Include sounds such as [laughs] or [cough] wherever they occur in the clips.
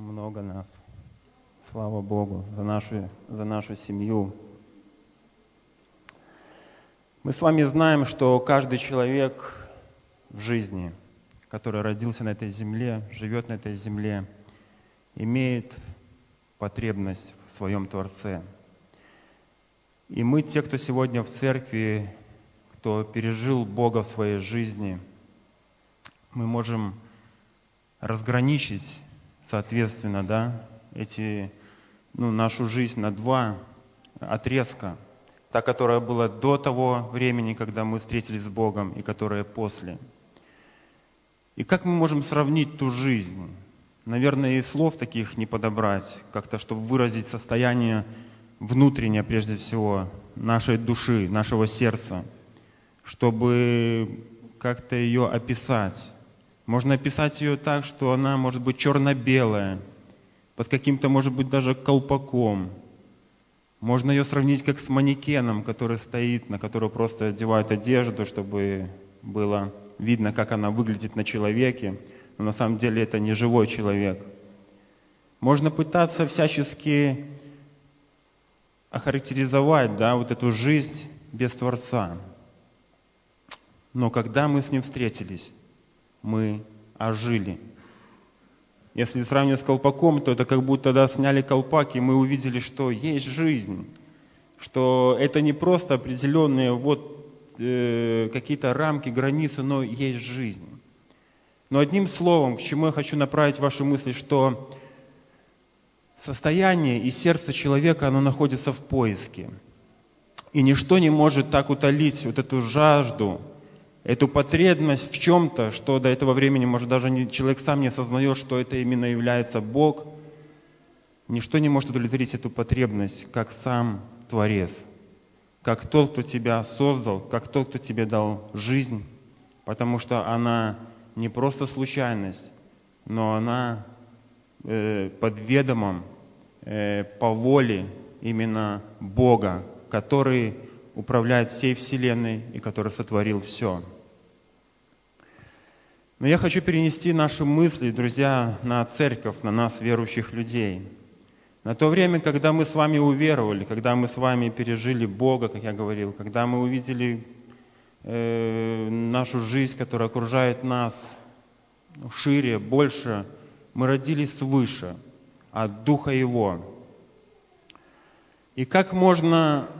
много нас. Слава Богу за нашу, за нашу семью. Мы с вами знаем, что каждый человек в жизни, который родился на этой земле, живет на этой земле, имеет потребность в своем Творце. И мы, те, кто сегодня в церкви, кто пережил Бога в своей жизни, мы можем разграничить, соответственно, да, эти, ну, нашу жизнь на два отрезка. Та, которая была до того времени, когда мы встретились с Богом, и которая после. И как мы можем сравнить ту жизнь? Наверное, и слов таких не подобрать, как-то, чтобы выразить состояние внутреннее, прежде всего, нашей души, нашего сердца, чтобы как-то ее описать. Можно описать ее так, что она может быть черно-белая, под каким-то, может быть, даже колпаком. Можно ее сравнить как с манекеном, который стоит, на который просто одевают одежду, чтобы было видно, как она выглядит на человеке, но на самом деле это не живой человек. Можно пытаться всячески охарактеризовать да, вот эту жизнь без Творца. Но когда мы с Ним встретились, мы ожили. Если сравнивать с колпаком, то это как будто да, сняли колпак, и мы увидели, что есть жизнь, что это не просто определенные вот э, какие-то рамки, границы, но есть жизнь. Но одним словом, к чему я хочу направить ваши мысли, что состояние и сердце человека, оно находится в поиске. И ничто не может так утолить вот эту жажду, эту потребность в чем-то, что до этого времени, может, даже не, человек сам не осознает, что это именно является Бог. Ничто не может удовлетворить эту потребность, как сам Творец, как тот, кто тебя создал, как тот, кто тебе дал жизнь, потому что она не просто случайность, но она э, под ведомом, э, по воле именно Бога, который управляет всей Вселенной и который сотворил все. Но я хочу перенести наши мысли, друзья, на церковь, на нас, верующих людей. На то время, когда мы с вами уверовали, когда мы с вами пережили Бога, как я говорил, когда мы увидели э, нашу жизнь, которая окружает нас шире, больше, мы родились свыше, от Духа Его. И как можно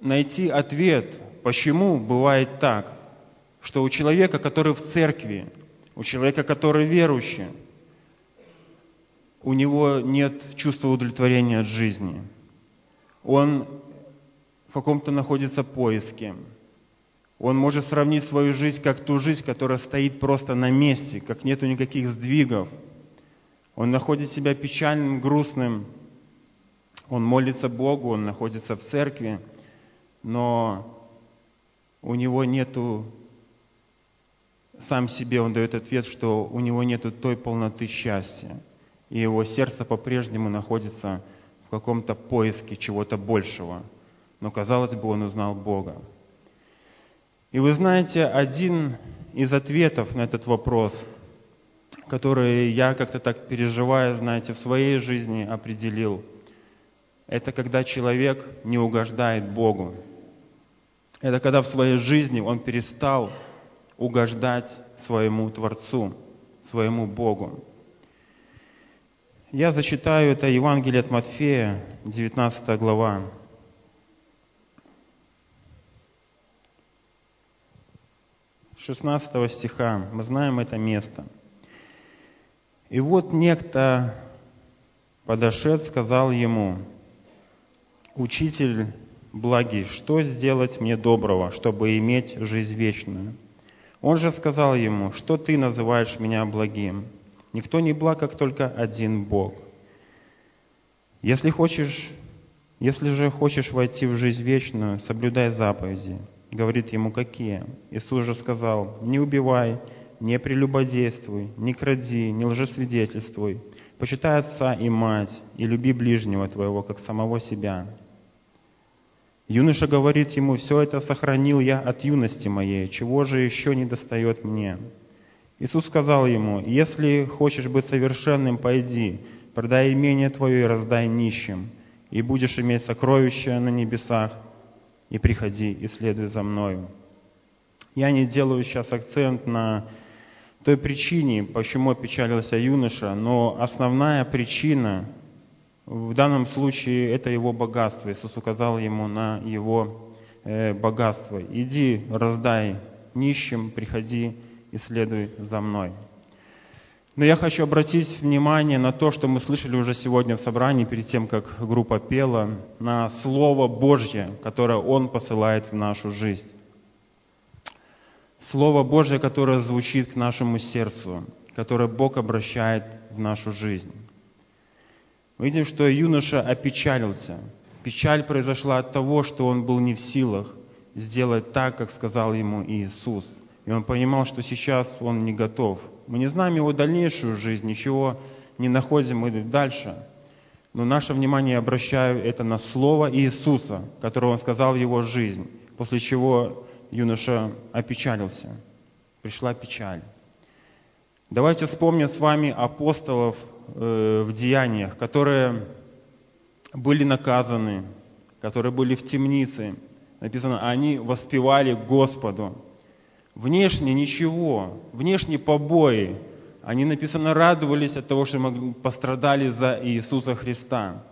найти ответ, почему бывает так, что у человека, который в церкви, у человека, который верующий, у него нет чувства удовлетворения от жизни. Он в каком-то находится поиске. Он может сравнить свою жизнь как ту жизнь, которая стоит просто на месте, как нету никаких сдвигов. Он находит себя печальным, грустным. Он молится Богу, он находится в церкви – но у него нету, сам себе он дает ответ, что у него нету той полноты счастья. И его сердце по-прежнему находится в каком-то поиске чего-то большего. Но, казалось бы, он узнал Бога. И вы знаете, один из ответов на этот вопрос, который я как-то так переживая, знаете, в своей жизни определил, это когда человек не угождает Богу. Это когда в своей жизни он перестал угождать своему Творцу, своему Богу. Я зачитаю это Евангелие от Матфея, 19 глава. Шестнадцатого стиха. Мы знаем это место. И вот некто, подошед, сказал ему, «Учитель, благий, что сделать мне доброго, чтобы иметь жизнь вечную? Он же сказал ему, что ты называешь меня благим? Никто не благ, как только один Бог. Если хочешь, если же хочешь войти в жизнь вечную, соблюдай заповеди. Говорит ему, какие? Иисус же сказал, не убивай, не прелюбодействуй, не кради, не лжесвидетельствуй, почитай отца и мать, и люби ближнего твоего, как самого себя. Юноша говорит ему, все это сохранил я от юности моей, чего же еще не достает мне? Иисус сказал ему, «Если хочешь быть совершенным, пойди, продай имение твое и раздай нищим, и будешь иметь сокровища на небесах, и приходи, и следуй за мною». Я не делаю сейчас акцент на той причине, почему опечалился юноша, но основная причина в данном случае это его богатство. Иисус указал ему на его э, богатство. «Иди, раздай нищим, приходи и следуй за мной». Но я хочу обратить внимание на то, что мы слышали уже сегодня в собрании, перед тем, как группа пела, на Слово Божье, которое Он посылает в нашу жизнь. Слово Божье, которое звучит к нашему сердцу, которое Бог обращает в нашу жизнь. Мы видим, что юноша опечалился. Печаль произошла от того, что он был не в силах сделать так, как сказал ему Иисус. И он понимал, что сейчас он не готов. Мы не знаем его дальнейшую жизнь, ничего не находим мы дальше. Но наше внимание обращаю это на Слово Иисуса, которое Он сказал в его жизнь, после чего юноша опечалился. Пришла печаль. Давайте вспомним с вами апостолов э, в деяниях, которые были наказаны, которые были в темнице. Написано, они воспевали Господу. Внешне ничего, внешние побои. Они, написано, радовались от того, что пострадали за Иисуса Христа.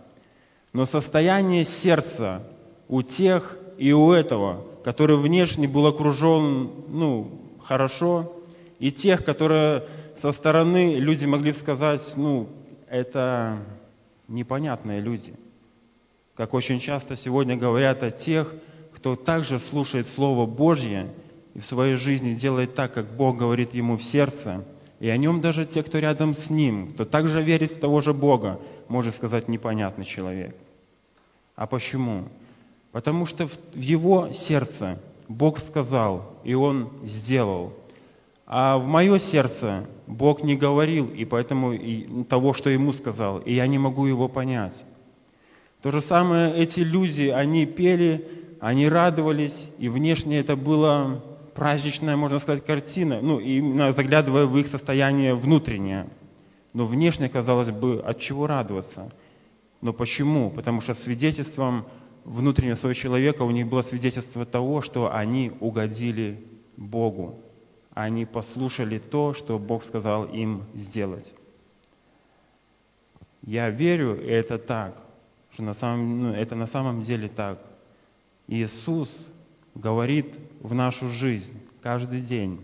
Но состояние сердца у тех и у этого, который внешне был окружен ну, хорошо, и тех, которые со стороны люди могли сказать, ну, это непонятные люди. Как очень часто сегодня говорят о тех, кто также слушает Слово Божье и в своей жизни делает так, как Бог говорит ему в сердце, и о нем даже те, кто рядом с ним, кто также верит в того же Бога, может сказать непонятный человек. А почему? Потому что в его сердце Бог сказал, и он сделал. А в мое сердце Бог не говорил, и поэтому и того, что ему сказал, и я не могу его понять. То же самое эти люди, они пели, они радовались, и внешне это было праздничная, можно сказать, картина, ну, именно заглядывая в их состояние внутреннее. Но внешне, казалось бы, от чего радоваться? Но почему? Потому что свидетельством внутреннего своего человека у них было свидетельство того, что они угодили Богу. Они послушали то, что Бог сказал им сделать. Я верю, это так, что на самом, ну, это на самом деле так. Иисус говорит в нашу жизнь каждый день.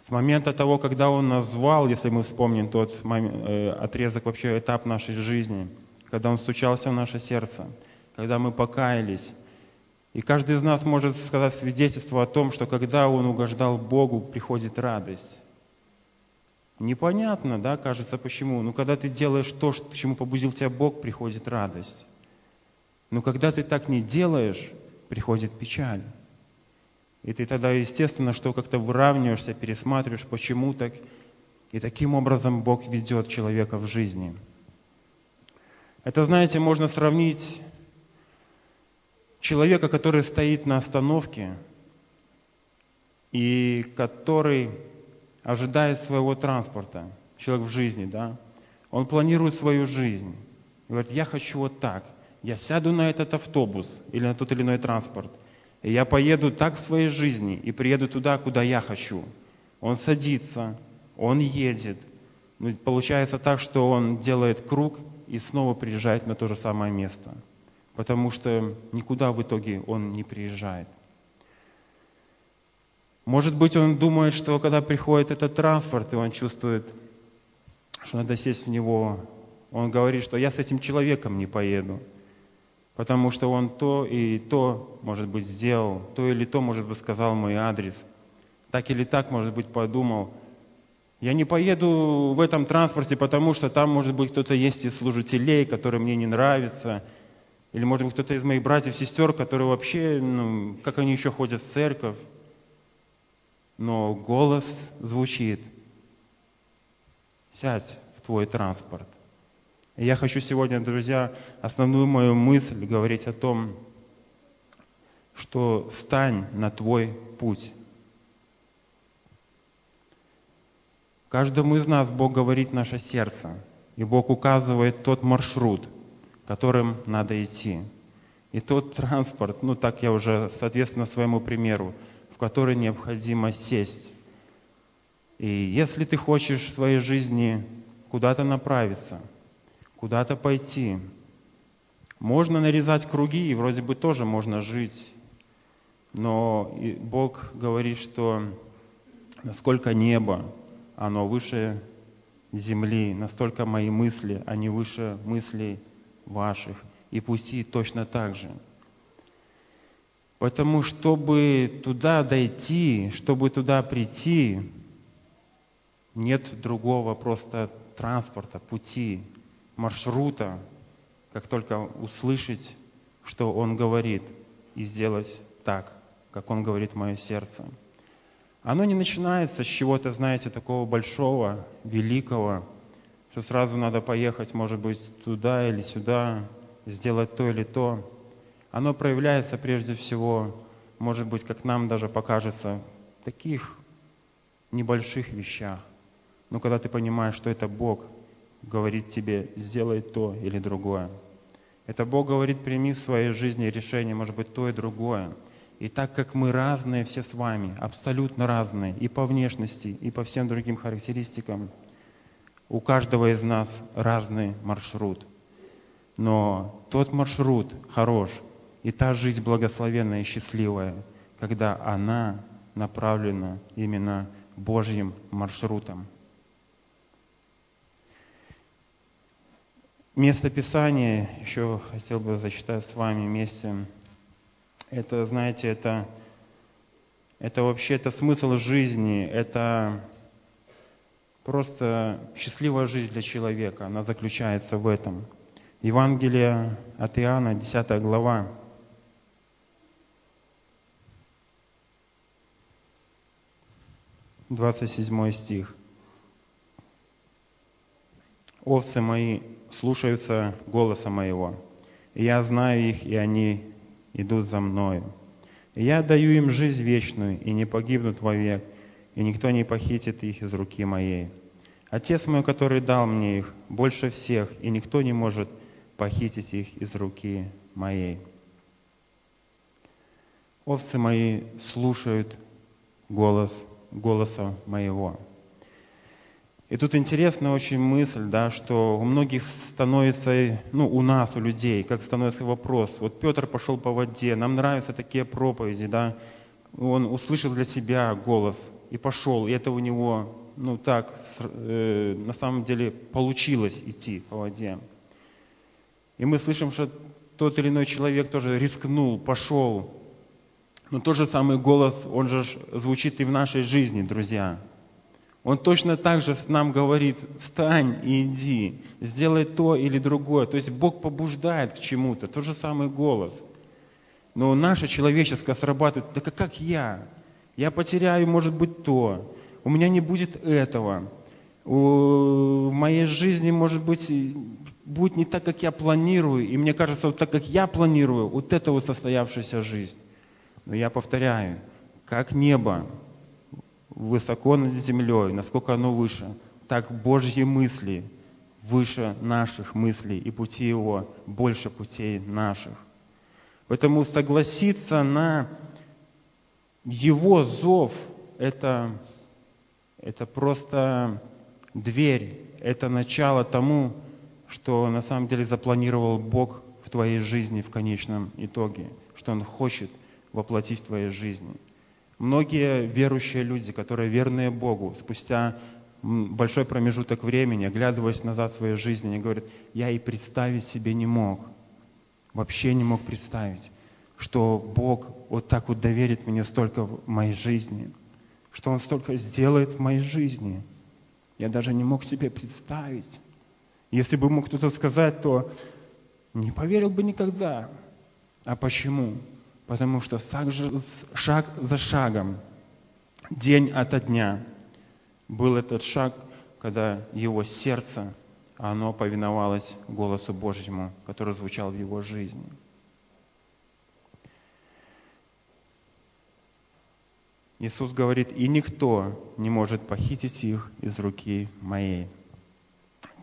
С момента того, когда Он назвал, если мы вспомним тот момент, э, отрезок, вообще этап нашей жизни, когда Он стучался в наше сердце, когда мы покаялись. И каждый из нас может сказать свидетельство о том, что когда он угождал Богу, приходит радость. Непонятно, да, кажется, почему. Но когда ты делаешь то, к чему побудил тебя Бог, приходит радость. Но когда ты так не делаешь, приходит печаль. И ты тогда, естественно, что как-то выравниваешься, пересматриваешь, почему так. И таким образом Бог ведет человека в жизни – это, знаете, можно сравнить человека, который стоит на остановке и который ожидает своего транспорта, человек в жизни, да, он планирует свою жизнь. Говорит, я хочу вот так, я сяду на этот автобус или на тот или иной транспорт, и я поеду так в своей жизни и приеду туда, куда я хочу. Он садится, он едет. Ну, получается так, что он делает круг и снова приезжает на то же самое место, потому что никуда в итоге он не приезжает. Может быть, он думает, что когда приходит этот транспорт, и он чувствует, что надо сесть в него, он говорит, что я с этим человеком не поеду, потому что он то и то, может быть, сделал, то или то, может быть, сказал мой адрес, так или так, может быть, подумал, я не поеду в этом транспорте, потому что там, может быть, кто-то есть из служителей, который мне не нравится. Или, может быть, кто-то из моих братьев, сестер, которые вообще, ну, как они еще ходят в церковь. Но голос звучит. Сядь в твой транспорт. И я хочу сегодня, друзья, основную мою мысль говорить о том, что стань на твой путь. Каждому из нас Бог говорит наше сердце, и Бог указывает тот маршрут, которым надо идти. И тот [laughs] транспорт, ну так я уже, соответственно, своему примеру, в который необходимо сесть. И если ты хочешь в своей жизни куда-то направиться, куда-то пойти, можно нарезать круги, и вроде бы тоже можно жить. Но Бог говорит, что насколько небо, оно выше земли, настолько мои мысли, они выше мыслей ваших и пути точно так же. Потому чтобы туда дойти, чтобы туда прийти, нет другого просто транспорта, пути, маршрута, как только услышать, что Он говорит, и сделать так, как Он говорит мое сердце. Оно не начинается с чего-то, знаете, такого большого, великого, что сразу надо поехать, может быть, туда или сюда, сделать то или то. Оно проявляется прежде всего, может быть, как нам даже покажется, в таких небольших вещах. Но когда ты понимаешь, что это Бог говорит тебе, сделай то или другое. Это Бог говорит, прими в своей жизни решение, может быть, то и другое. И так как мы разные все с вами, абсолютно разные, и по внешности, и по всем другим характеристикам, у каждого из нас разный маршрут. Но тот маршрут хорош, и та жизнь благословенная и счастливая, когда она направлена именно Божьим маршрутом. Место Писания еще хотел бы зачитать с вами вместе. Это, знаете, это, это вообще это смысл жизни, это просто счастливая жизнь для человека, она заключается в этом – Евангелие от Иоанна, 10 глава. Двадцать седьмой стих. «Овцы мои слушаются голоса моего, и я знаю их, и они идут за мною. И я даю им жизнь вечную, и не погибнут вовек, и никто не похитит их из руки моей. Отец мой, который дал мне их, больше всех, и никто не может похитить их из руки моей. Овцы мои слушают голос, голоса моего. И тут интересная очень мысль, да, что у многих становится, ну, у нас, у людей, как становится вопрос. Вот Петр пошел по воде, нам нравятся такие проповеди, да, он услышал для себя голос и пошел, и это у него, ну, так, э, на самом деле получилось идти по воде. И мы слышим, что тот или иной человек тоже рискнул, пошел. Но тот же самый голос, он же звучит и в нашей жизни, друзья. Он точно так же нам говорит, встань и иди, сделай то или другое. То есть Бог побуждает к чему-то, тот же самый голос. Но наше человеческое срабатывает, так как я? Я потеряю, может быть, то. У меня не будет этого. В моей жизни, может быть, будет не так, как я планирую, и мне кажется, вот так, как я планирую, вот это вот состоявшаяся жизнь. Но я повторяю, как небо высоко над землей, насколько оно выше, так Божьи мысли выше наших мыслей, и пути Его больше путей наших. Поэтому согласиться на Его зов – это, это просто дверь, это начало тому, что на самом деле запланировал Бог в твоей жизни в конечном итоге, что Он хочет воплотить в твоей жизни. Многие верующие люди, которые верные Богу, спустя большой промежуток времени, оглядываясь назад в своей жизни, они говорят, я и представить себе не мог, вообще не мог представить, что Бог вот так вот доверит мне столько в моей жизни, что Он столько сделает в моей жизни. Я даже не мог себе представить. Если бы мог кто-то сказать, то не поверил бы никогда. А почему? Потому что шаг за шагом, день ото дня, был этот шаг, когда его сердце, оно повиновалось голосу Божьему, который звучал в его жизни. Иисус говорит, и никто не может похитить их из руки моей.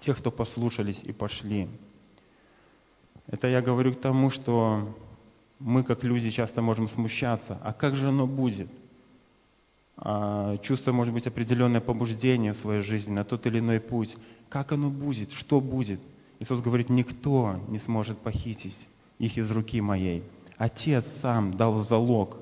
Тех, кто послушались и пошли. Это я говорю к тому, что мы, как люди, часто можем смущаться. А как же оно будет? А, чувство, может быть, определенное побуждение в своей жизни на тот или иной путь. Как оно будет? Что будет? Иисус говорит, никто не сможет похитить их из руки моей. Отец сам дал залог,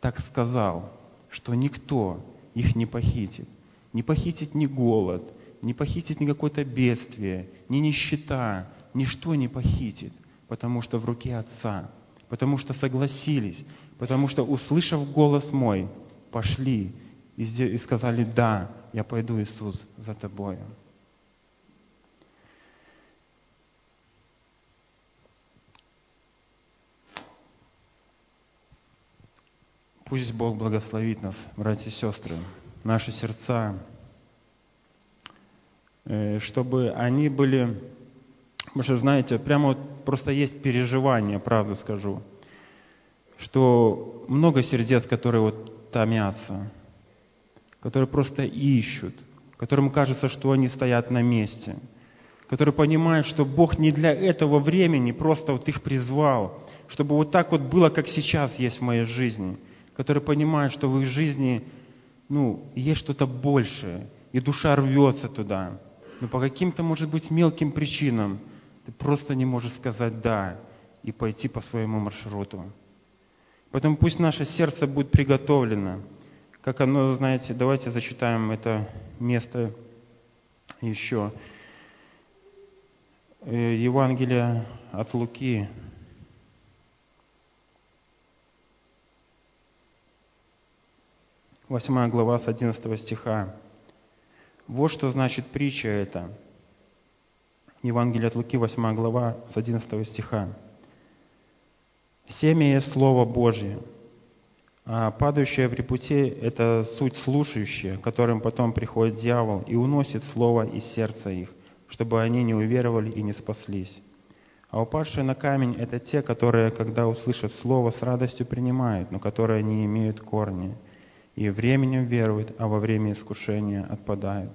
так сказал, что никто их не похитит. Не похитит ни голод, не похитит ни какое-то бедствие, ни нищета, ничто не похитит, потому что в руке Отца, потому что согласились, потому что, услышав голос мой, пошли и сказали, да, я пойду, Иисус, за тобою. Пусть Бог благословит нас, братья и сестры, наши сердца, э, чтобы они были, потому что, знаете, прямо вот просто есть переживание, правду скажу, что много сердец, которые вот томятся, которые просто ищут, которым кажется, что они стоят на месте, которые понимают, что Бог не для этого времени просто вот их призвал, чтобы вот так вот было, как сейчас есть в моей жизни – которые понимают, что в их жизни ну, есть что-то большее, и душа рвется туда. Но по каким-то, может быть, мелким причинам ты просто не можешь сказать «да» и пойти по своему маршруту. Поэтому пусть наше сердце будет приготовлено. Как оно, знаете, давайте зачитаем это место еще. Э, Евангелие от Луки, 8 глава с 11 стиха. Вот что значит притча эта. Евангелие от Луки, 8 глава с 11 стиха. «Семя есть Слово Божье, а падающее при пути – это суть слушающие, которым потом приходит дьявол и уносит Слово из сердца их, чтобы они не уверовали и не спаслись. А упавшие на камень – это те, которые, когда услышат Слово, с радостью принимают, но которые не имеют корня – и временем веруют, а во время искушения отпадают.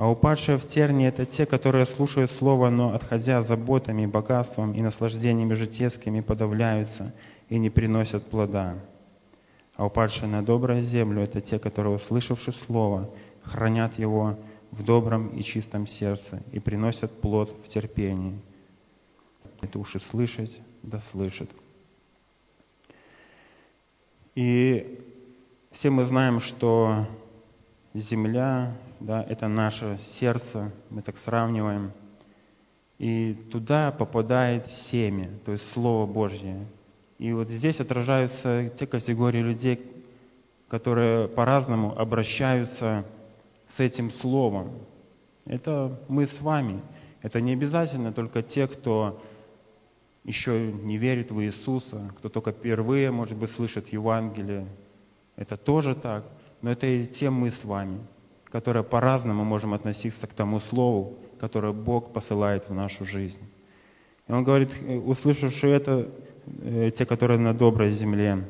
А упадшие в тернии – это те, которые слушают Слово, но, отходя заботами, богатством и наслаждениями житейскими, подавляются и не приносят плода. А упадшие на добрую землю – это те, которые, услышавши Слово, хранят его в добром и чистом сердце и приносят плод в терпении. Это уши слышать, да слышат. И все мы знаем, что земля, да, это наше сердце, мы так сравниваем. И туда попадает семя, то есть Слово Божье. И вот здесь отражаются те категории людей, которые по-разному обращаются с этим Словом. Это мы с вами. Это не обязательно только те, кто еще не верит в Иисуса, кто только впервые, может быть, слышит Евангелие, это тоже так, но это и те мы с вами, которые по-разному можем относиться к тому Слову, которое Бог посылает в нашу жизнь. И он говорит, услышавшие это, э, те, которые на доброй земле,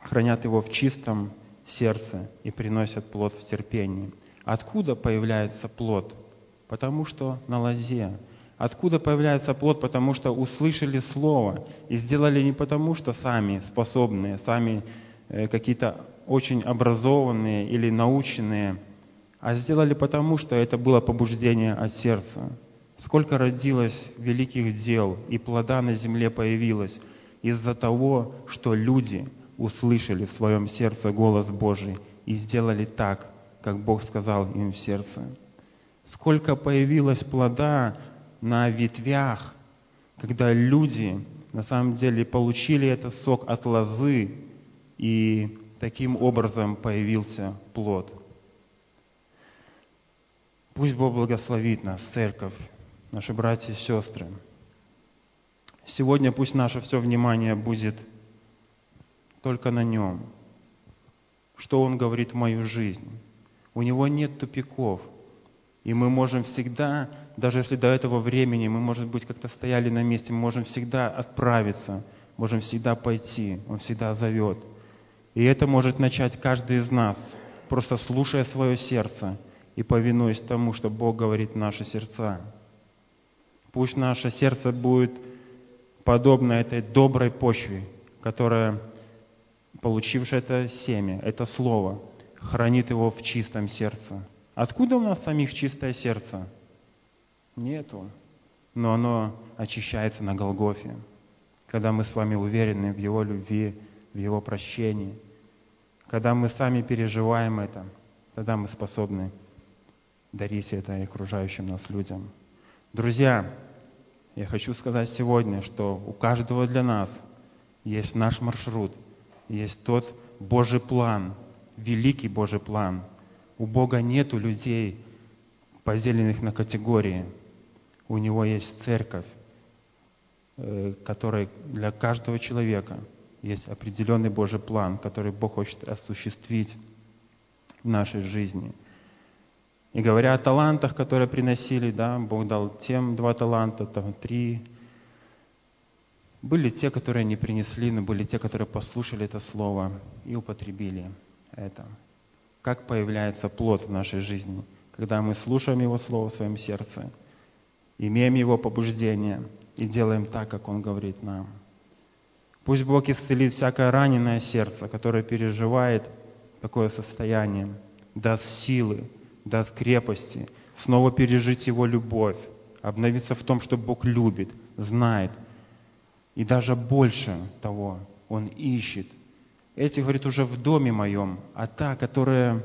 хранят его в чистом сердце и приносят плод в терпении. Откуда появляется плод? Потому что на лозе. Откуда появляется плод? Потому что услышали Слово и сделали не потому, что сами способные, сами Э, какие-то очень образованные или наученные, а сделали потому, что это было побуждение от сердца. Сколько родилось великих дел и плода на земле появилось из-за того, что люди услышали в своем сердце голос Божий и сделали так, как Бог сказал им в сердце. Сколько появилось плода на ветвях, когда люди на самом деле получили этот сок от лозы, и таким образом появился плод. Пусть Бог благословит нас, церковь, наши братья и сестры. Сегодня пусть наше все внимание будет только на Нем. Что Он говорит в мою жизнь. У Него нет тупиков. И мы можем всегда, даже если до этого времени мы, может быть, как-то стояли на месте, мы можем всегда отправиться, можем всегда пойти. Он всегда зовет – И это может начать каждый из нас, просто слушая свое сердце и повинуясь тому, что Бог говорит в наши сердца. Пусть наше сердце будет подобно этой доброй почве, которая, получившая это семя, это слово, хранит его в чистом сердце. Откуда у нас самих чистое сердце? Нету. Но оно очищается на Голгофе, когда мы с вами уверены в Его любви, в Его прощении. Когда мы сами переживаем это, тогда мы способны дарить это и окружающим нас людям. Друзья, я хочу сказать сегодня, что у каждого для нас есть наш маршрут, есть тот Божий план, великий Божий план. У Бога нету людей, поделенных на категории. У Него есть церковь, э, которая для каждого человека есть определенный Божий план, который Бог хочет осуществить в нашей жизни. И говоря о талантах, которые приносили, да, Бог дал тем два таланта, там три. Были те, которые не принесли, но были те, которые послушали это слово и употребили это. Как появляется плод в нашей жизни, когда мы слушаем Его Слово в своем сердце, имеем Его побуждение и делаем так, как Он говорит нам. Пусть Бог исцелит всякое раненое сердце, которое переживает такое состояние, даст силы, даст крепости, снова пережить Его любовь, обновиться в том, что Бог любит, знает. И даже больше того, Он ищет эти, говорит, уже в доме моем, а та, которая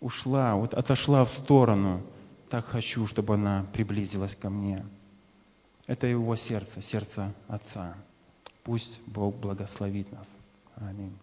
ушла, вот отошла в сторону, так хочу, чтобы она приблизилась ко мне. Это его сердце, сердце Отца. Пусть Бог благословит нас. Аминь.